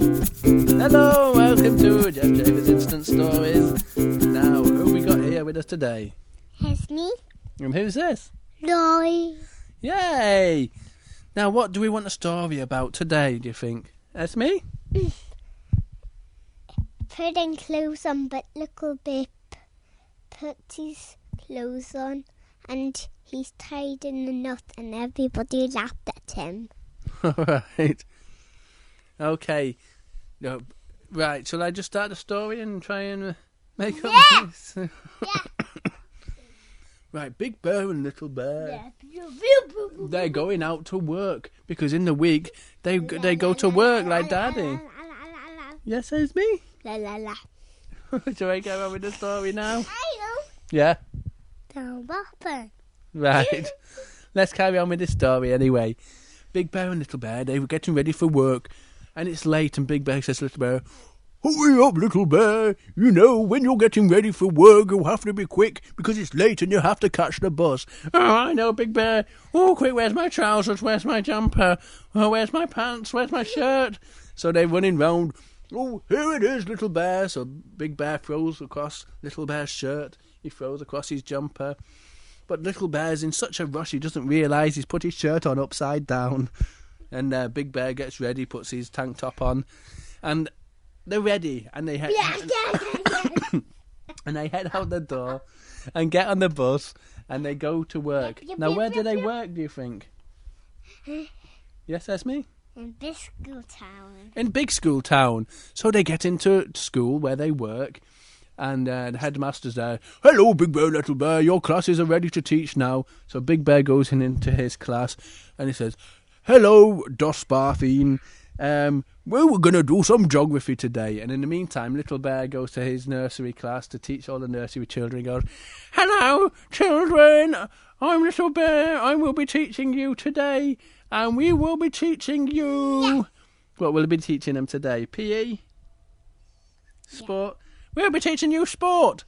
Hello, welcome to Jeff Japers Instant Stories. Now, who we got here with us today? It's me, And who's this? Roy. Yay! Now, what do we want a story about today, do you think? That's me? Putting clothes on, but little Bip puts his clothes on and he's tied in a knot, and everybody laughed at him. Alright. Okay. No, right, shall I just start the story and try and uh, make up Yeah. this? right, Big Bear and Little Bear. Yeah. They're going out to work because in the week they they go to work like Daddy. Yes, it's me. La la la. Go on with the story now? I Yeah. know. Happen. Right. Let's carry on with this story anyway. Big Bear and Little Bear, they were getting ready for work, and it's late, and Big Bear says to Little Bear, Hurry up, Little Bear. You know, when you're getting ready for work, you'll have to be quick because it's late and you have to catch the bus. Oh, I know, Big Bear. Oh, quick, where's my trousers? Where's my jumper? Oh, where's my pants? Where's my shirt? So they're running round. Oh, here it is, Little Bear. So Big Bear throws across Little Bear's shirt. He throws across his jumper. But Little Bear's in such a rush he doesn't realise he's put his shirt on upside down. And uh, Big Bear gets ready, puts his tank top on, and they're ready. And they head and they head out the door and get on the bus and they go to work. Now, where do they work? Do you think? Yes, that's me. In Biscuit Town. in big school town. So they get into school where they work, and uh, the headmaster's there. Hello, Big Bear, Little Bear. Your classes are ready to teach now. So Big Bear goes in into his class, and he says, "Hello, Dos Barfine. Um, well, we're gonna do some geography today." And in the meantime, Little Bear goes to his nursery class to teach all the nursery children. He goes, "Hello, children. I'm Little Bear. I will be teaching you today." And we will be teaching you what will we be teaching them today? PE? Sport? We'll be teaching you sport.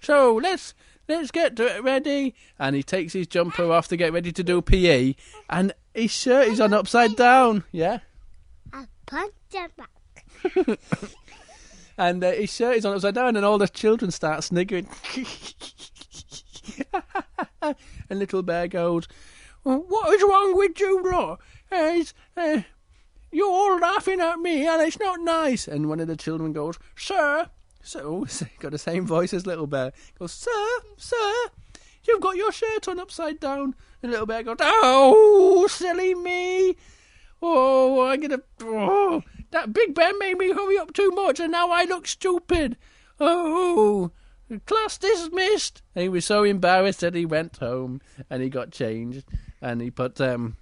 So let's let's get to- ready. And he takes his jumper off to get ready to do PE, and his shirt is on upside down. Yeah, I punch him back. and uh, his shirt is on upside down, and all the children start sniggering. and little bear goes, "Well, "What is wrong with you, lot? It's, uh, you're all laughing at me, and it's not nice." And one of the children goes, "Sir." So got the same voice as Little Bear. Goes, "Sir, sir, you've got your shirt on upside down." And Little Bear goes, "Oh, silly me! Oh, I'm gonna. Oh, that big bear made me hurry up too much, and now I look stupid. Oh, class dismissed. And he was so embarrassed that he went home and he got changed, and he put um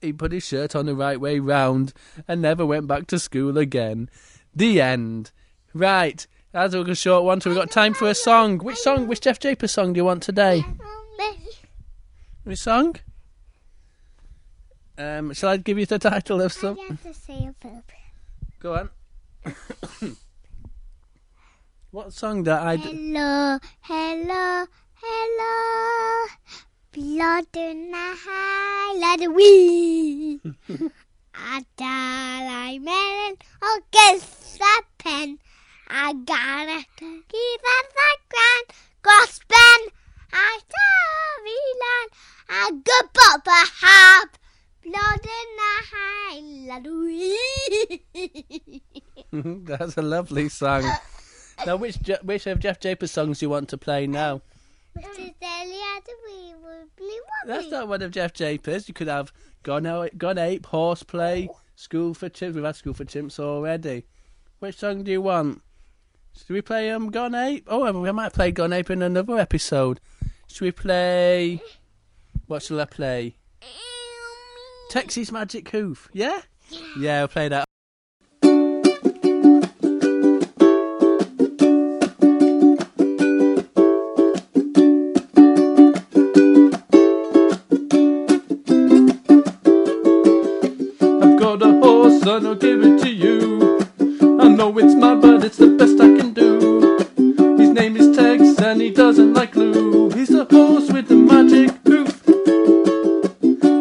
he put his shirt on the right way round and never went back to school again. The end. Right. That's a short one, so we've got time for a song. Which song, which Jeff Japers song do you want today? Which song? Um, shall I give you the title of some? have to say a. Go on. what song that I d- Hello, hello, hello. Blood in the highland wee. I dial I melon, oh guess a pen. I got a keep at the grand gospel. I sorry land, I go pop a hop. Blood in the highland wee. That's a lovely song. Now, which Je- which of Jeff Japers songs do you want to play now? Mrs. Delia, the wee wobbly That's wobbly. not one of Jeff Japers. You could have Gone, Gone Ape, Horseplay, School for Chimps. We've had School for Chimps already. Which song do you want? Should we play um Gone Ape? Oh, we might play Gone Ape in another episode. Should we play? What shall I play? Texas Magic Hoof. Yeah. Yeah, I'll play that. And I'll give it to you. I know it's mine, but it's the best I can do. His name is Tex and he doesn't like glue. He's the horse with the magic hoof.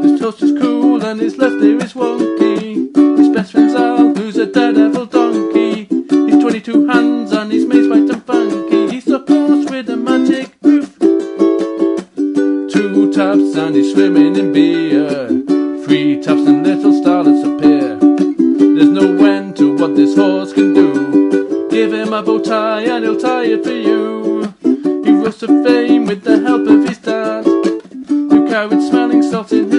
His toast is cool and his left ear is wonky. His best friend's Al, who's a daredevil donkey. He's 22 hands and he's made white and funky. He's the horse with the magic hoof. Two taps and he's swimming in beer. Three taps and little starlets appear. There's no end to what this horse can do. Give him a bow tie and he'll tie it for you. He rose to fame with the help of his dad, who carried smelling salts in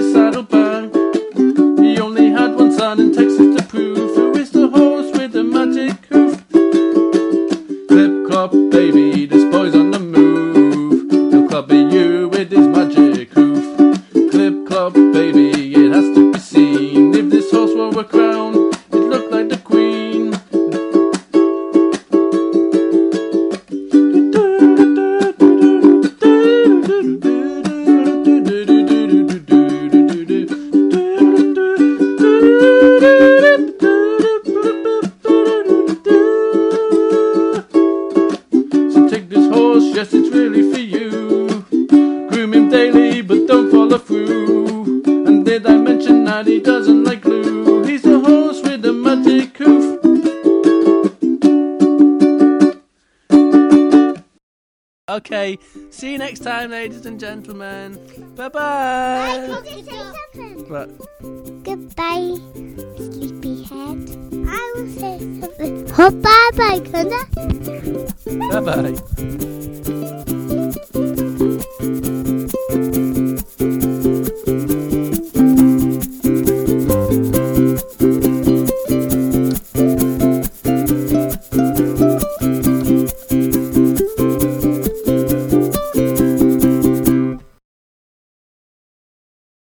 really for you. Groom him daily, but don't follow through. And did I mention that he doesn't like glue? He's a horse with a magic hoof. Okay, see you next time, ladies and gentlemen. Bye bye. What? Goodbye, sleepyhead. I will say something. Oh, bye bye, Connor. Bye bye.